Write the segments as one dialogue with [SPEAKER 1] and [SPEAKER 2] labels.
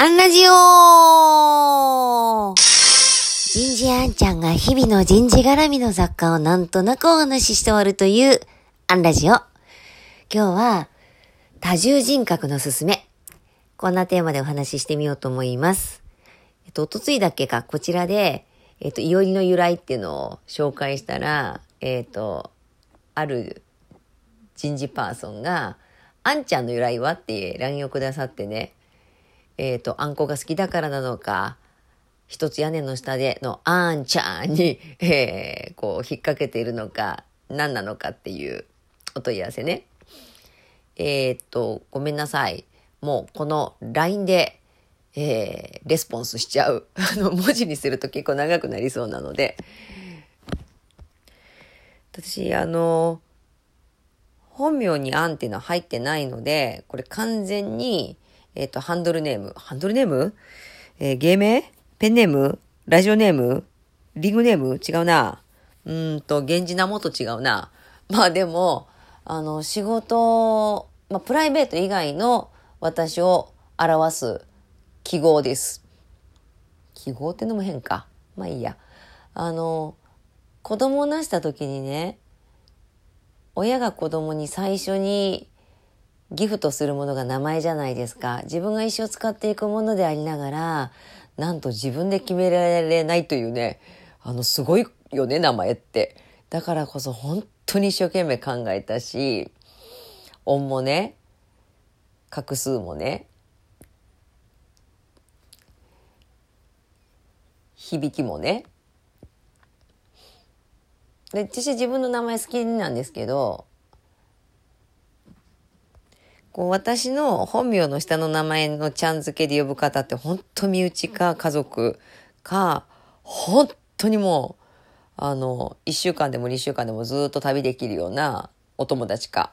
[SPEAKER 1] アンラジオ人事あんちゃんが日々の人事絡みの雑貨をなんとなくお話しして終わるというアンラジオ。今日は多重人格のすすめ。こんなテーマでお話ししてみようと思います。えっと、おとついだっけか、こちらで、えっと、いおりの由来っていうのを紹介したら、えっと、ある人事パーソンが、あんちゃんの由来はって LINE をくださってね、えっ、ー、と、あんこが好きだからなのか、一つ屋根の下でのあんちゃんに、えー、こう、引っ掛けているのか、何なのかっていうお問い合わせね。えっ、と、ごめんなさい。もう、この LINE で、えー、レスポンスしちゃう。あの、文字にすると結構長くなりそうなので。私、あの、本名にあんっていうのは入ってないので、これ完全に、えっ、ー、と、ハンドルネーム。ハンドルネーム？えー、芸名？ペンネーム？ラジオネーム？リングネーム？違うな。うんと、源氏名もと違うな。まあでも、あの、仕事、まあ、プライベート以外の私を表す記号です。記号ってのも変か。まあいいや。あの、子供をなした時にね、親が子供に最初にギフトするものが名前じゃないですか。自分が一生使っていくものでありながら、なんと自分で決められないというね、あの、すごいよね、名前って。だからこそ本当に一生懸命考えたし、音もね、画数もね、響きもね。で、私自分の名前好きなんですけど、こう私の本名の下の名前のちゃん付けで呼ぶ方って本当身内か家族か、本当にもう、あの、1週間でも2週間でもずっと旅できるようなお友達か、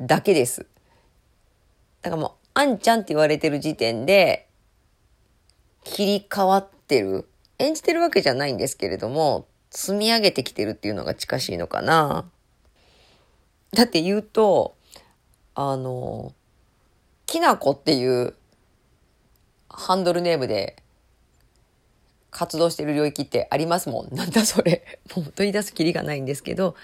[SPEAKER 1] だけです。だからもう、あんちゃんって言われてる時点で、切り替わってる。演じてるわけじゃないんですけれども、積み上げてきてるっていうのが近しいのかな。だって言うと、あの、きなこっていうハンドルネームで活動してる領域ってありますもん。なんだそれ。もう問い出すきりがないんですけど、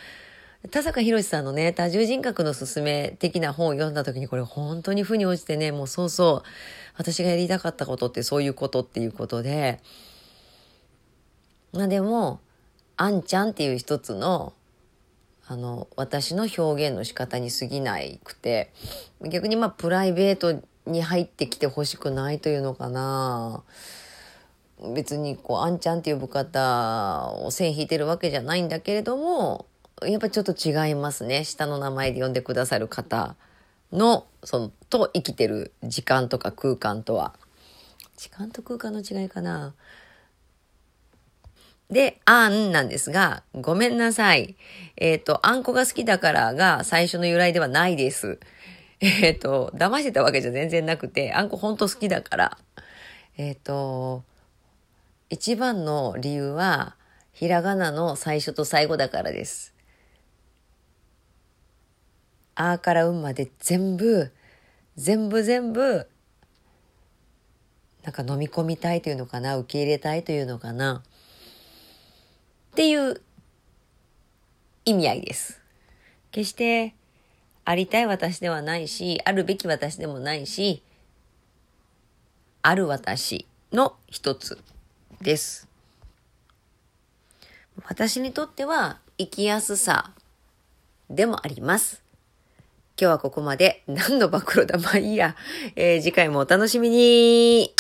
[SPEAKER 1] 田坂博さんのね、多重人格のすすめ的な本を読んだ時にこれ本当に負に落ちてね、もうそうそう、私がやりたかったことってそういうことっていうことで、まあでも、あんちゃんっていう一つのあの、私の表現の仕方に過ぎないくて、逆にまあプライベートに入ってきてほしくないというのかな。別にこう、あんちゃんって呼ぶ方を線引いてるわけじゃないんだけれども、やっぱちょっと違いますね。下の名前で呼んでくださる方の、その、と生きてる時間とか空間とは。時間と空間の違いかな。で、あんなんですが、ごめんなさい。えっ、ー、と、あんこが好きだからが最初の由来ではないです。えっ、ー、と、騙してたわけじゃ全然なくて、あんこほんと好きだから。えっ、ー、と、一番の理由は、ひらがなの最初と最後だからです。あーからうんまで全部、全部全部、なんか飲み込みたいというのかな、受け入れたいというのかな。っていう意味合いです。決してありたい私ではないし、あるべき私でもないし、ある私の一つです。私にとっては生きやすさでもあります。今日はここまで何の暴露だまあいいや。えー、次回もお楽しみに